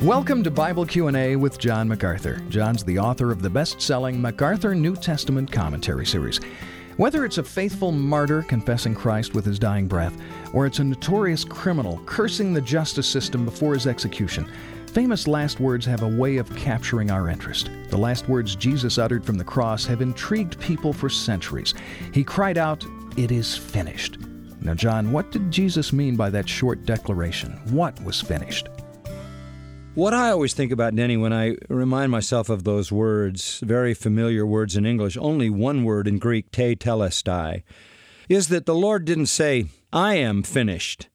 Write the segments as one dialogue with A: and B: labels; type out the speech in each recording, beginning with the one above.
A: Welcome to Bible Q&A with John MacArthur. John's the author of the best-selling MacArthur New Testament Commentary series. Whether it's a faithful martyr confessing Christ with his dying breath, or it's a notorious criminal cursing the justice system before his execution, famous last words have a way of capturing our interest. The last words Jesus uttered from the cross have intrigued people for centuries. He cried out, It is finished. Now, John, what did Jesus mean by that short declaration? What was finished?
B: What I always think about, Denny, when I remind myself of those words, very familiar words in English, only one word in Greek, tetelestai, is that the Lord didn't say, I am finished.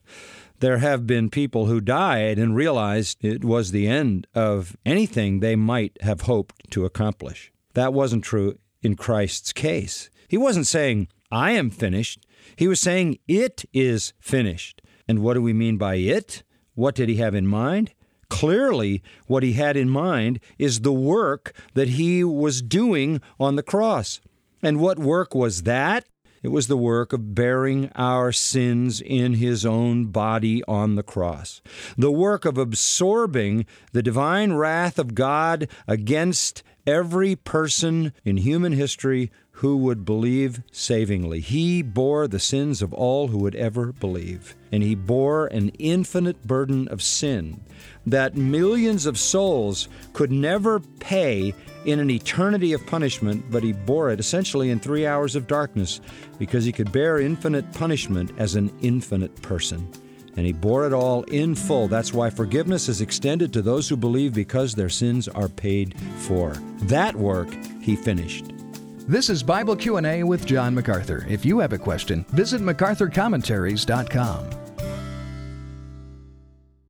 B: there have been people who died and realized it was the end of anything they might have hoped to accomplish. That wasn't true in Christ's case. He wasn't saying, I am finished. He was saying, It is finished. And what do we mean by it? What did he have in mind? Clearly, what he had in mind is the work that he was doing on the cross. And what work was that? It was the work of bearing our sins in his own body on the cross. The work of absorbing the divine wrath of God against every person in human history who would believe savingly. He bore the sins of all who would ever believe, and he bore an infinite burden of sin that millions of souls could never pay in an eternity of punishment, but he bore it essentially in three hours of darkness because he could bear infinite punishment as an infinite person. And he bore it all in full. That's why forgiveness is extended to those who believe because their sins are paid for. That work he finished.
A: This is Bible Q&A with John MacArthur. If you have a question, visit macarthurcommentaries.com.